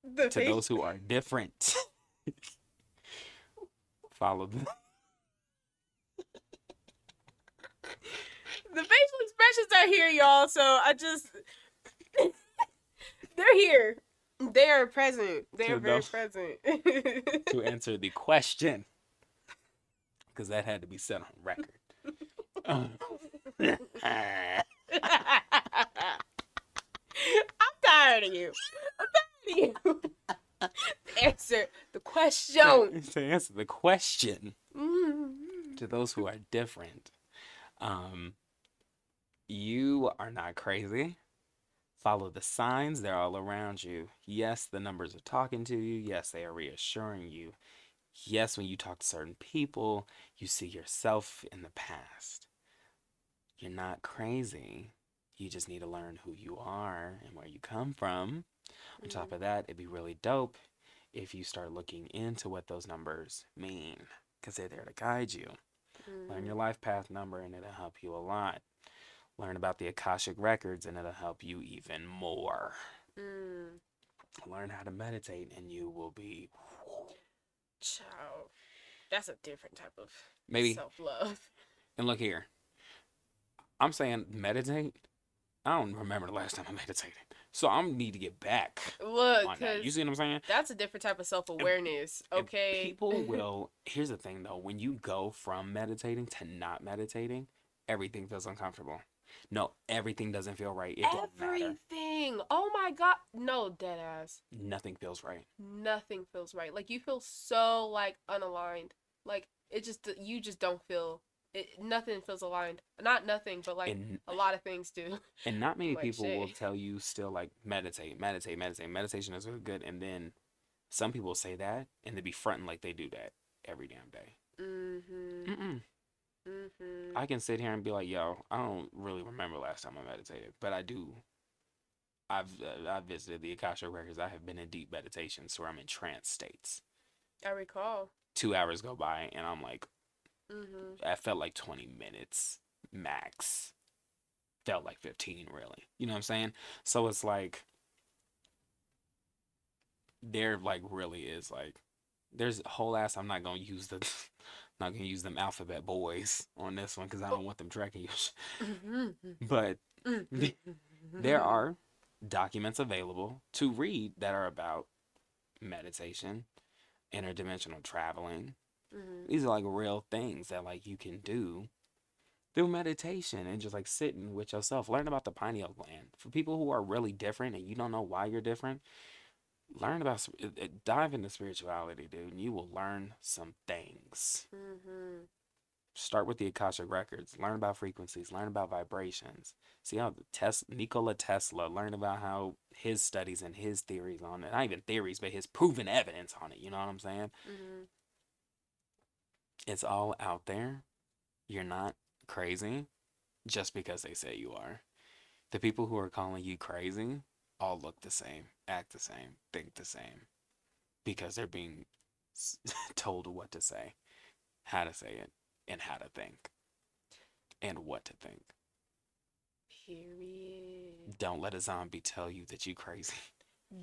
The to those who are different. *laughs* Follow the the facial expressions are here, y'all. So I just *laughs* they're here. They are present. They To are very those- present. *laughs* to answer the question because that had to be set on record. Um, *laughs* I'm tired of you. I'm tired of you. Answer the question. to answer the question Mm. to those who are different, um, you are not crazy. Follow the signs, they're all around you. Yes, the numbers are talking to you. Yes, they are reassuring you. Yes, when you talk to certain people, you see yourself in the past. You're not crazy. You just need to learn who you are and where you come from. On top mm-hmm. of that, it'd be really dope if you start looking into what those numbers mean because they're there to guide you. Learn your mm. life path number and it'll help you a lot. Learn about the Akashic records and it'll help you even more. Mm. Learn how to meditate and you will be Child. That's a different type of maybe. self love. And look here, I'm saying meditate. I don't remember the last time I meditated, so I need to get back Look. You see what I'm saying? that's a different type of self awareness. Okay. People *laughs* will. Here's the thing, though. When you go from meditating to not meditating, everything feels uncomfortable. No, everything doesn't feel right. It. Everything. Oh my god. No, dead ass. Nothing feels right. Nothing feels right. Like you feel so like unaligned. Like it just you just don't feel it. Nothing feels aligned. Not nothing, but like and a lot of things do. and not *laughs* many like people will tell you still like meditate, meditate, meditate. Meditation is really good, and then some people say that and they be fronting like they do that every damn day. Mm-hmm. Mm-mm. Mm-hmm. I can sit here and be like, yo, I don't really remember last time I meditated, but I do. I've uh, I visited the Akasha records. I have been in deep meditations where I'm in trance states. I recall. Two hours go by and I'm like, Mm-hmm. I felt like 20 minutes max. Felt like 15 really. You know what I'm saying? So it's like there like really is like there's a whole ass I'm not gonna use the *laughs* Not gonna use them alphabet boys on this one because I don't want them tracking you. *laughs* but there are documents available to read that are about meditation, interdimensional traveling. Mhm. These are like real things that like you can do through meditation and just like sitting with yourself. Learn about the pineal gland. For people who are really different and you don't know why you're different, learn about dive into spirituality, dude, and you will learn some things. Mhm. Start with the Akashic records. Learn about frequencies. Learn about vibrations. See how the Tes- Nikola Tesla learned about how his studies and his theories on it. Not even theories, but his proven evidence on it. You know what I'm saying? Mhm. It's all out there. You're not crazy just because they say you are. The people who are calling you crazy all look the same, act the same, think the same because they're being *laughs* told what to say, how to say it, and how to think, and what to think. Period. Don't let a zombie tell you that you crazy.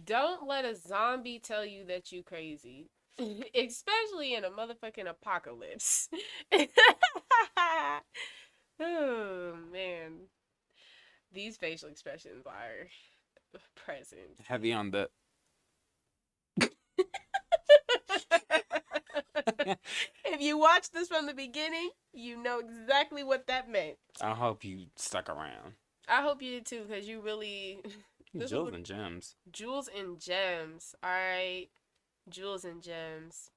Don't let a zombie tell you that you crazy. *laughs* Especially in a motherfucking apocalypse. *laughs* oh man. These facial expressions are *laughs* present. Heavy on the. *laughs* if you watch this from the beginning, you know exactly what that meant. I hope you stuck around. I hope you did too, because you really *laughs* This Jewels would- and gems. jewels and gems. All right, jewels and gems.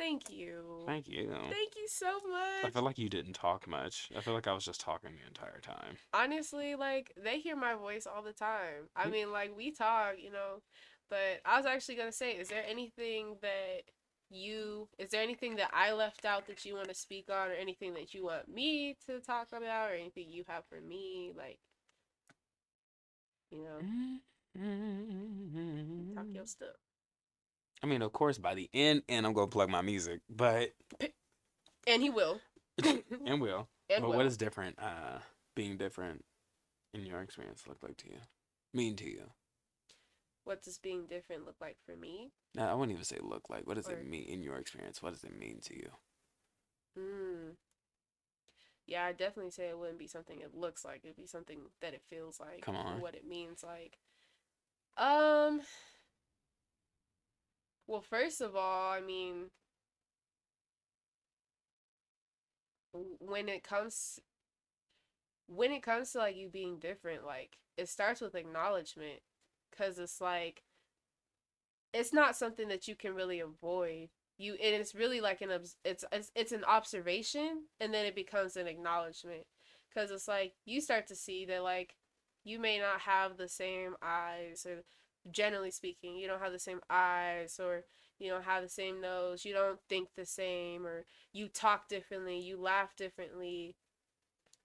Thank you. Thank you. Thank you so much. I feel like you didn't talk much. I feel like I was just talking the entire time. Honestly, like they hear my voice all the time. I Mm. mean, like we talk, you know. But I was actually gonna say, is there anything that you is there anything that I left out that you want to speak on, or anything that you want me to talk about, or anything you have for me, like you know, talk your stuff. I mean, of course, by the end, and I'm gonna plug my music, but And he will. *laughs* and will. And but will. what is different? Uh, being different in your experience look like to you? Mean to you? what does being different look like for me? No, I wouldn't even say look like. What does Or- it mean in your experience? What does it mean to you? Mm. Yeah, I definitely say it wouldn't be something it looks like. It'd be something that it feels like. Come on. What it means like. Um. Well, first of all, I mean, when it comes, when it comes to like you being different, like it starts with acknowledgement, cause it's like, it's not something that you can really avoid. You and it's really like an it's it's, it's an observation and then it becomes an acknowledgement. Because it's like you start to see that like you may not have the same eyes or generally speaking you don't have the same eyes or you don't have the same nose you don't think the same or you talk differently you laugh differently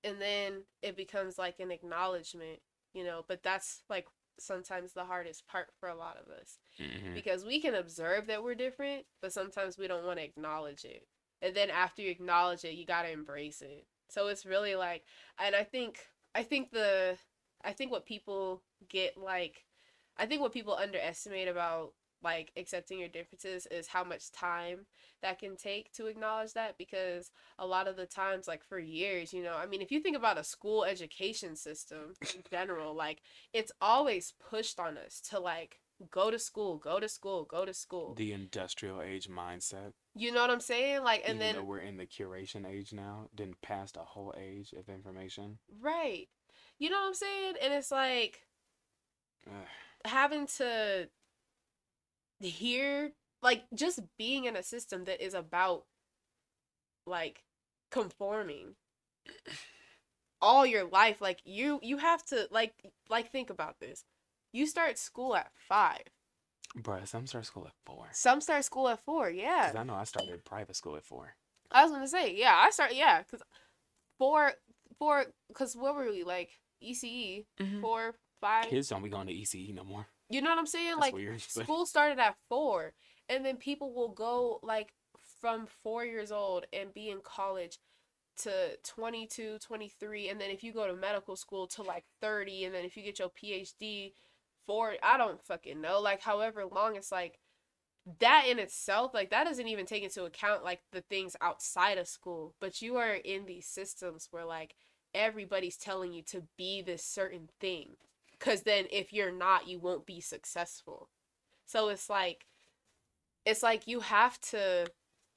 and then it becomes like an acknowledgement you know but that's like sometimes the hardest part for a lot of us Mm-hmm. because we can observe that we're different, but sometimes we don't want to acknowledge it. And then after you acknowledge it, you got to embrace it. So it's really like and I think I think the I think what people get like I think what people underestimate about like accepting your differences is how much time that can take to acknowledge that because a lot of the times like for years you know i mean if you think about a school education system in *laughs* general like it's always pushed on us to like go to school go to school go to school The industrial age mindset. you know what i'm saying like and even then we're in the curation age now, then past a whole age of information. right you know what i'm saying and it's like. Having to hear like just being in a system that is about like conforming all your life like you you have to like like think about this you start school at five Bruh, some start school at four. some start school at four yeah 'Cause I know I started private school at four. i was gonna say yeah i start yeah because four four because what were we like ece mm-hmm. four five Kids don't be going to ECE no more. you know what i'm saying That's like weird. *laughs* but- school started at four and then people will go like from four years old and be in college to 22 23 and then if you go to medical school to like 30 and then if you get your phd for i don't fucking know like however long it's like that in itself, like that doesn't even take into account like the things outside of school. But you are in these systems where like everybody's telling you to be this certain thing. Cause then if you're not, you won't be successful. So it's like it's like you have to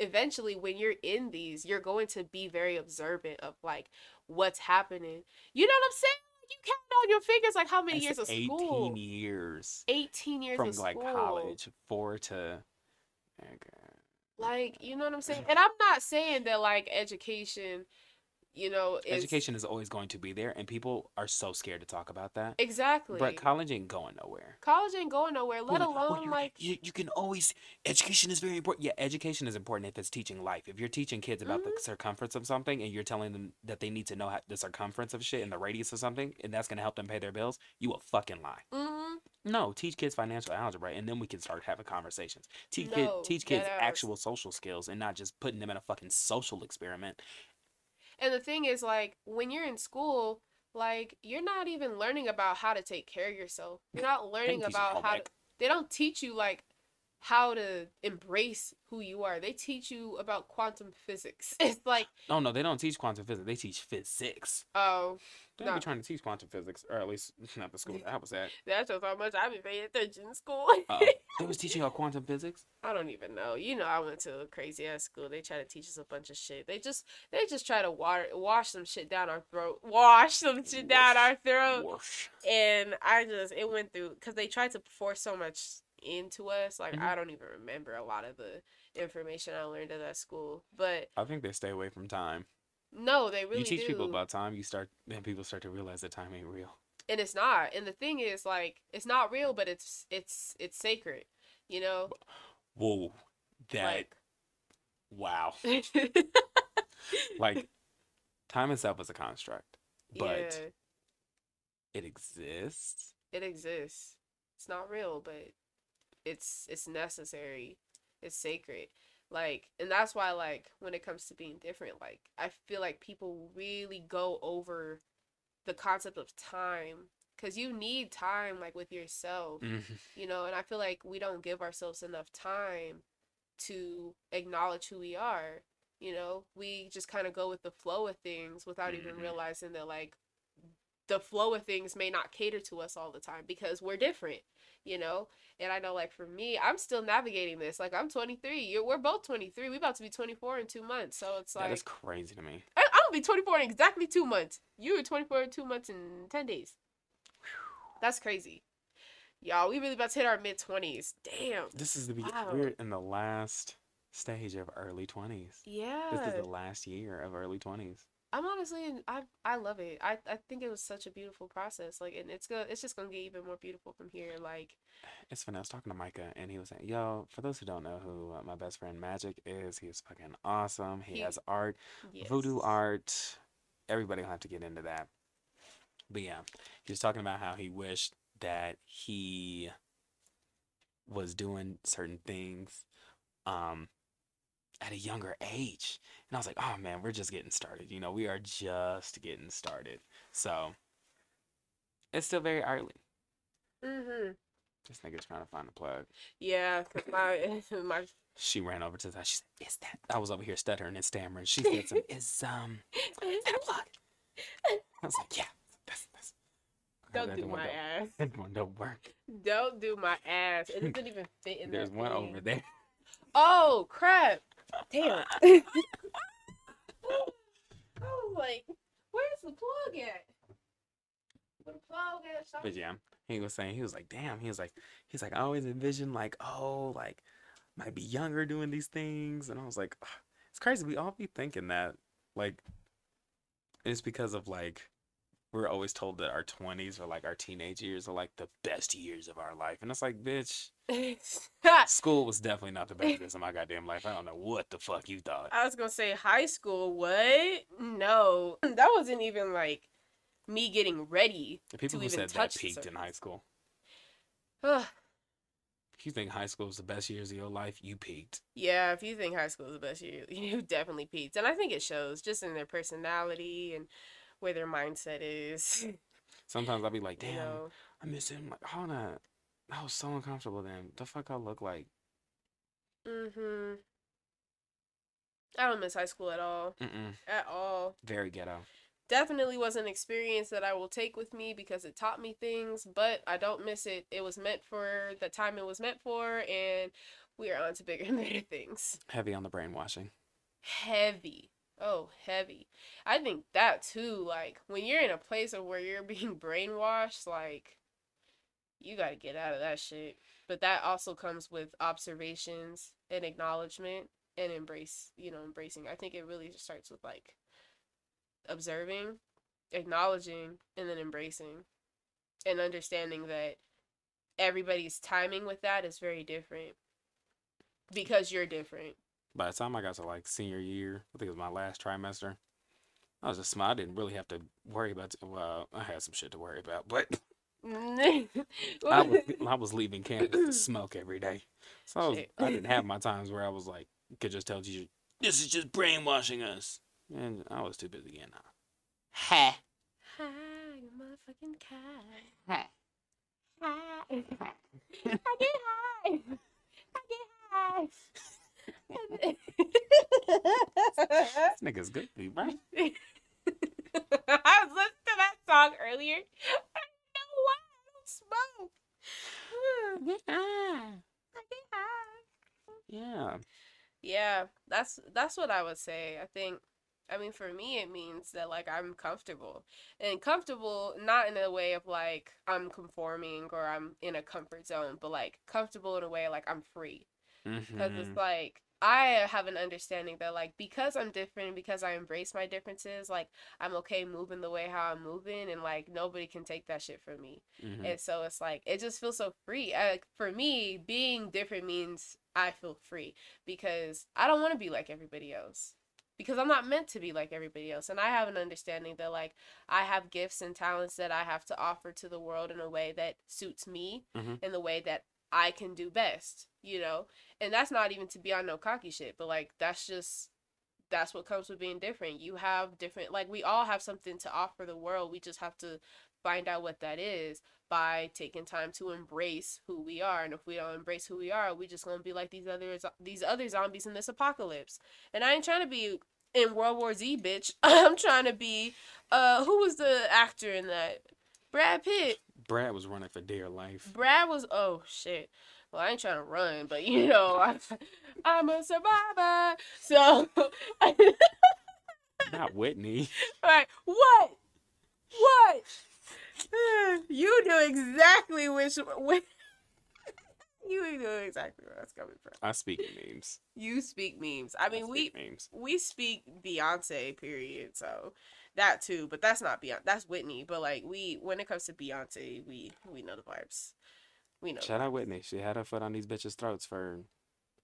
eventually when you're in these, you're going to be very observant of like what's happening. You know what I'm saying? you count on your fingers like how many years of 18 school? years 18 years from of like school. college, four to. Okay. Like, you know what I'm saying? *laughs* And I'm not saying that like education, you know, Education is always going to be there, and people are so scared to talk about that. exactly. But college ain't going nowhere. college ain't going nowhere, let Well, well, alone you, like you, you can always education is very important. Yeah, education is important if it's teaching life. If you're teaching kids about Mm-hmm. the circumference of something and you're telling them that they need to know how, the circumference of shit and the radius of something, and that's gonna help them pay their bills, you a fucking lie. mhm. No, teach kids financial algebra, and then we can start having conversations. Teach No, kid, teach kids actual social skills, and not just putting them in a fucking social experiment. And the thing is, like, when you're in school, like, you're not even learning about how to take care of yourself. You're not learning about how to, they don't teach you, like, how to embrace who you are. They teach you about quantum physics. *laughs* It's like, Oh no, they don't teach quantum physics. They teach physics. oh, They don't No. be trying to teach quantum physics, or at least *laughs* not the school that I was at. *laughs* that's just how much I've been paying attention in school. Uh, they was teaching y'all quantum physics. I don't even know. You know, I went to a crazy ass school. They try to teach us a bunch of shit. They just, they just try to water, wash some shit down our throat, wash some shit down our throat. And I just it went through because they tried to force so much into us. Like Mhm. I don't even remember a lot of the information I learned at that school. But I think they stay away from time. no, they really you teach do. people about time, you start then people start to realize that time ain't real. and it's not. And the thing is, like, it's not real, but it's it's it's sacred. You know, Whoa, that like. wow. *laughs* Like time itself is a construct, but yeah, it exists. it exists. It's not real, but it's it's necessary. It's sacred. Like, and that's why, like, when it comes to being different, like, I feel like people really go over the concept of time because you need time, like, with yourself, Mhm. you know. And I feel like we don't give ourselves enough time to acknowledge who we are. You know, we just kind of go with the flow of things without even Mhm. realizing that, like, the flow of things may not cater to us all the time because we're different, you know? And I know, like, for me, I'm still navigating this. Like, I'm 23. You're, we're both 23. We about to be 24 in two months. So it's like, that's crazy to me. I, I'm going to be 24 in exactly two months. You were 24 in two months and 10 days. That's crazy. Y'all, we really about to hit our mid 20s. Damn. This is the be- Wow. we're in the last stage of early twenties. Yeah. This is the last year of early twenties. I'm honestly, I I love it. I, I think it was such a beautiful process. Like, and it's good. It's just gonna get even more beautiful from here. Like, It's funny. I was talking to Micah, and he was saying, "Yo, for those who don't know who uh, my best friend Magic is, he is fucking awesome. He, He- has art, yes. voodoo art. Everybody will have to get into that. But yeah, he was talking about how he wished that he was doing certain things um at a younger age. And I was like, "Oh man, we're just getting started. You know, we are just getting started." So, it's still very early. Mm-hmm. This nigga's trying to find a plug. Yeah, 'cause my *laughs* my She ran over to that. She said, "Is that?" I was over here stuttering and stammering. She said, some, "Is um, *laughs* is that a plug?" I was like, "Yeah, that's that's." don't do my ass. That one don't work. Don't do my ass. It doesn't even fit in there. There's one thing. over there. Oh crap! Damn. *laughs* I was like, "Where's the plug at?" Where the plug at? Stop- But yeah, he was saying he was like, "Damn." He was like, he's like, I always envisioned like, oh, like might be younger doing these things, and I was like, it's crazy. We all be thinking that, like, it's because of like. We're always told that our 20s or like our teenage years are like the best years of our life. And it's like, bitch, *laughs* School was definitely not the best years of my goddamn life. I don't know what the fuck you thought. I was gonna say high school. What? No, *clears throat* that wasn't even like me getting ready. The people to who said that peaked in high school. If you think high school was the best years of your life, you peaked. Yeah, if you think high school is the best year, *laughs* you definitely peaked. And I think it shows just in their personality and where their mindset is. *laughs* *laughs* Sometimes I'll be like, damn, You know, I miss him. Like, hold on. That was so uncomfortable then. The fuck I look like Mm-hmm. I don't miss high school at all. Mm-mm. At all. Very ghetto. Definitely was an experience that I will take with me because it taught me things, but I don't miss it. It was meant for the time it was meant for, and we are on to bigger and better *laughs* things. Heavy on the brainwashing. Heavy. Oh, heavy. I think that too, like, when you're in a place of where you're *laughs* being brainwashed, like, you gotta get out of that shit. But that also comes with observations and acknowledgement and embrace, you know, embracing. I think it really just starts with like observing, acknowledging, and then embracing and understanding that everybody's timing with that is very different because you're different. By the time I got to like senior year, I think it was my last trimester. I was just smart. I didn't really have to worry about. Well, I had some shit to worry about, but *laughs* *laughs* I was I was leaving campus to *laughs* smoke every day, so I, was, I didn't have my times where I was like could just tell teacher, "This is just brainwashing us," and I was too busy getting high. Ha. Hi, you motherfucking cat. Ha. Hi. I get high. I get high. *laughs* This nigga's good, right? *laughs* I was listening to that song earlier. I don't know why I don't smoke. I get high. Yeah. Yeah, that's that's what I would say. I think I mean for me it means that like I'm comfortable. And comfortable not in a way of like I'm conforming or I'm in a comfort zone, but like comfortable in a way like I'm free. Because Mhm. it's like I have an understanding that like because I'm different, because I embrace my differences, like I'm okay moving the way how I'm moving, and like nobody can take that shit from me. Mhm. And so it's like it just feels so free. Like for me, being different means I feel free because I don't want to be like everybody else. Because I'm not meant to be like everybody else. And I have an understanding that like I have gifts and talents that I have to offer to the world in a way that suits me Mhm. in the way that I can do best, you know? And that's not even to be on no cocky shit, but like that's just that's what comes with being different. You have different like we all have something to offer the world. We just have to find out what that is by taking time to embrace who we are. And if we don't embrace who we are, we just gonna be like these other these other zombies in this apocalypse. And I ain't trying to be in World War Z, bitch. *laughs* I'm trying to be uh who was the actor in that? Brad Pitt. Brad was running for dear life. Brad was oh shit. Well, I ain't trying to run, but you know, *laughs* I, I'm a survivor. So, *laughs* Not Whitney. Alright, what? What? *sighs* You knew exactly which which *laughs* you knew exactly where that's coming from. I speak memes. You speak memes. I mean, we speak memes. we speak Beyonce, period. So that too, but that's not Beyonce. That's Whitney. But like we, when it comes to Beyonce, we we know the vibes. We know. Shout out Whitney. She had her foot on these bitches' throats for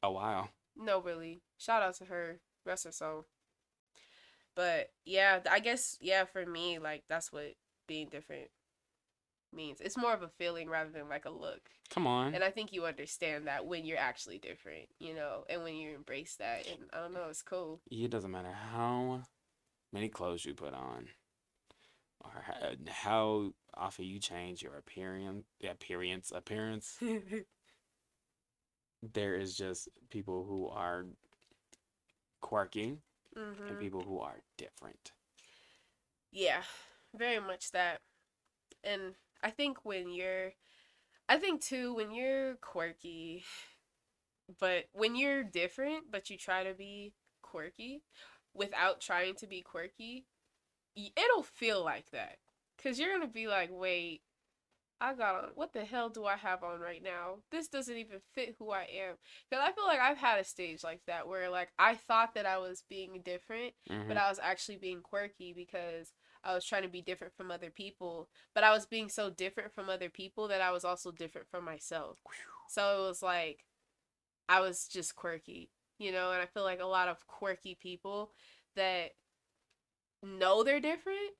a while. No, really. Shout out to her. Rest her soul. But yeah, I guess yeah, for me, like that's what being different means. It's more of a feeling rather than like a look. Come on. And I think you understand that when you're actually different, you know, and when you embrace that. And I don't know, it's cool. It doesn't matter how many clothes you put on or how, how often you change your appearance, appearance, appearance. *laughs* There is just people who are quirky and hmm people who are different. Yeah, very much that. And I think when you're, I think too, when you're quirky, but when you're different, but you try to be quirky without trying to be quirky, it'll feel like that. Cause you're gonna be like, wait, I got on, what the hell do I have on right now? This doesn't even fit who I am. Cause I feel like I've had a stage like that where like I thought that I was being different Mhm. but I was actually being quirky because I was trying to be different from other people. But I was being so different from other people that I was also different from myself. So it was like I was just quirky, you know, and I feel like a lot of quirky people that know they're different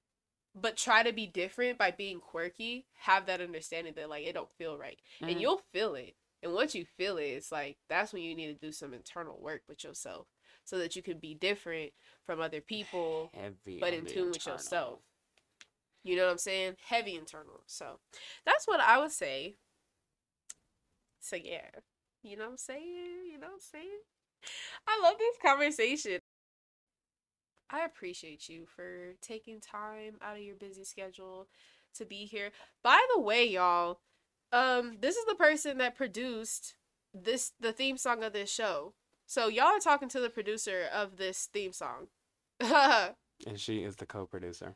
but try to be different by being quirky have that understanding that like it don't feel right. Mhm. and you'll feel it. And once you feel it it's like that's when you need to do some internal work with yourself so that you can be different from other *sighs* people heavy, but in tune with yourself. you know what i'm saying? Heavy internal. So that's what i would say. So yeah. You know what I'm saying? You know what I'm saying? I love this conversation. I appreciate you for taking time out of your busy schedule to be here. By the way, y'all, um, this is the person that produced this the theme song of this show. So y'all are talking to the producer of this theme song. *laughs* and she is the co-producer.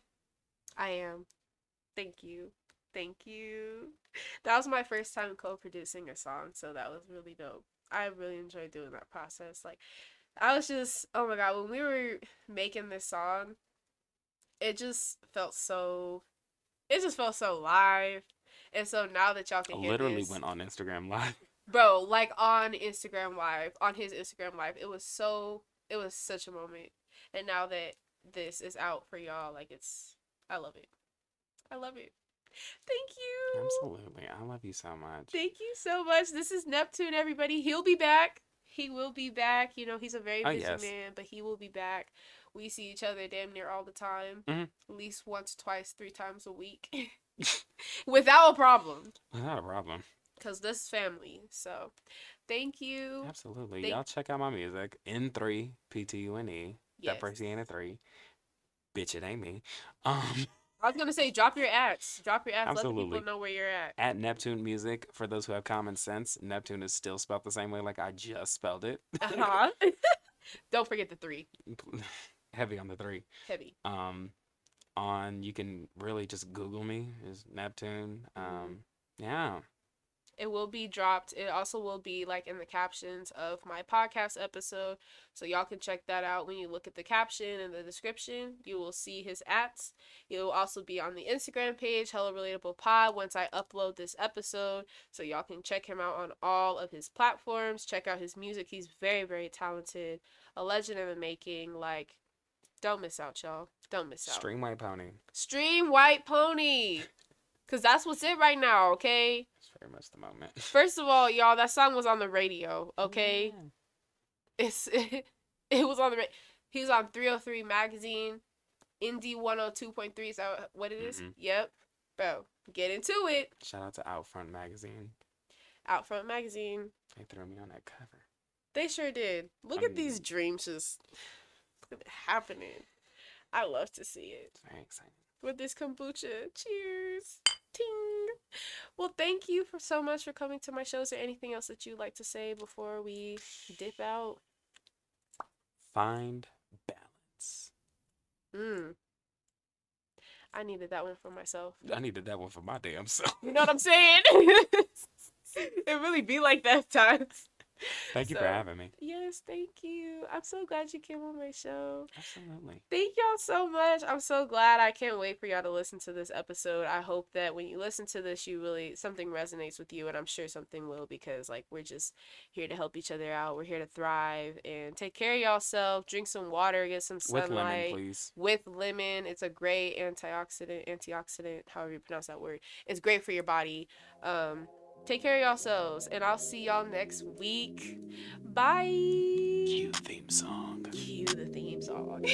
I am. Thank you. Thank you. That was my first time co-producing a song, so that was really dope. I really enjoyed doing that process. Like I was just oh my god, when we were making this song, it just felt so it just felt so live. And so now that y'all can I hear literally this, went on Instagram live. *laughs* bro, like on Instagram live, on his Instagram live, it was so it was such a moment. And now that this is out for y'all, like it's I love it. I love it. Thank you. Absolutely. I love you so much. Thank you so much. This is N3ptune, everybody. He'll be back. He will be back. You know, he's a very Oh, busy yes. man, but he will be back. We see each other damn near all the time. Mhm. At least once, twice, three times a week. *laughs* Without a problem. Not a problem. Because this family. So, thank you. Absolutely. Thank- Y'all check out my music. N3 PTUNE. Yes. That breaks N three. Bitch, it ain't me. Um I was going to say, drop your ads. Drop your ads. Absolutely. Let the people know where you're at. at N3ptune Music, for those who have common sense, N3ptune is still spelled the same way like I just spelled it. Uh-huh. *laughs* *laughs* Don't forget the three. *laughs* Heavy on the three. Heavy. Um on you can really just Google me is N3ptune. Mm-hmm. Um yeah. It will be dropped. It also will be like in the captions of my podcast episode. So y'all can check that out when you look at the caption and the description. You will see his ads. It will also be on the Instagram page, Hella Relatable Pod, once I upload this episode. So y'all can check him out on all of his platforms. Check out his music. He's very, very talented. A legend in the making. Like, don't miss out, y'all. Don't miss out. Stream White Pony. Stream White Pony. Cause that's what's it right now, okay? It's very much the moment. *laughs* First of all, y'all, that song was on the radio, okay? Yeah. It's *laughs* it, was on the ra- he was on 303 magazine, Indie 102.3 is that what it is? Mhm. Yep. Bro, get into it. Shout out to Outfront Magazine. Outfront magazine. They threw me on that cover. They sure did. Look I at these dreams just it happening. I love to see it. It's very exciting. with this kombucha. Cheers. Ting. Well, thank you for so much for coming to my show. Is there anything else that you'd like to say before we dip out? Find balance. Mm. I needed that one for myself. I needed that one for my damn self. You know what I'm saying? *laughs* it really be like that times. *laughs* Thank you for having me. Yes, thank you. I'm so glad you came on my show. Absolutely. Thank y'all so much. I'm so glad. I can't wait for y'all to listen to this episode. I hope that when you listen to this, you really something resonates with you, and I'm sure something will because like we're just here to help each other out. We're here to thrive and take care of yourself. Drink some water, get some sunlight. With lemon, please. With lemon, it's a great antioxidant. Antioxidant, however you pronounce that word. It's great for your body. Um, take care of yourselves, and I'll see y'all next week. Bye. Cue theme song. Cue the theme song.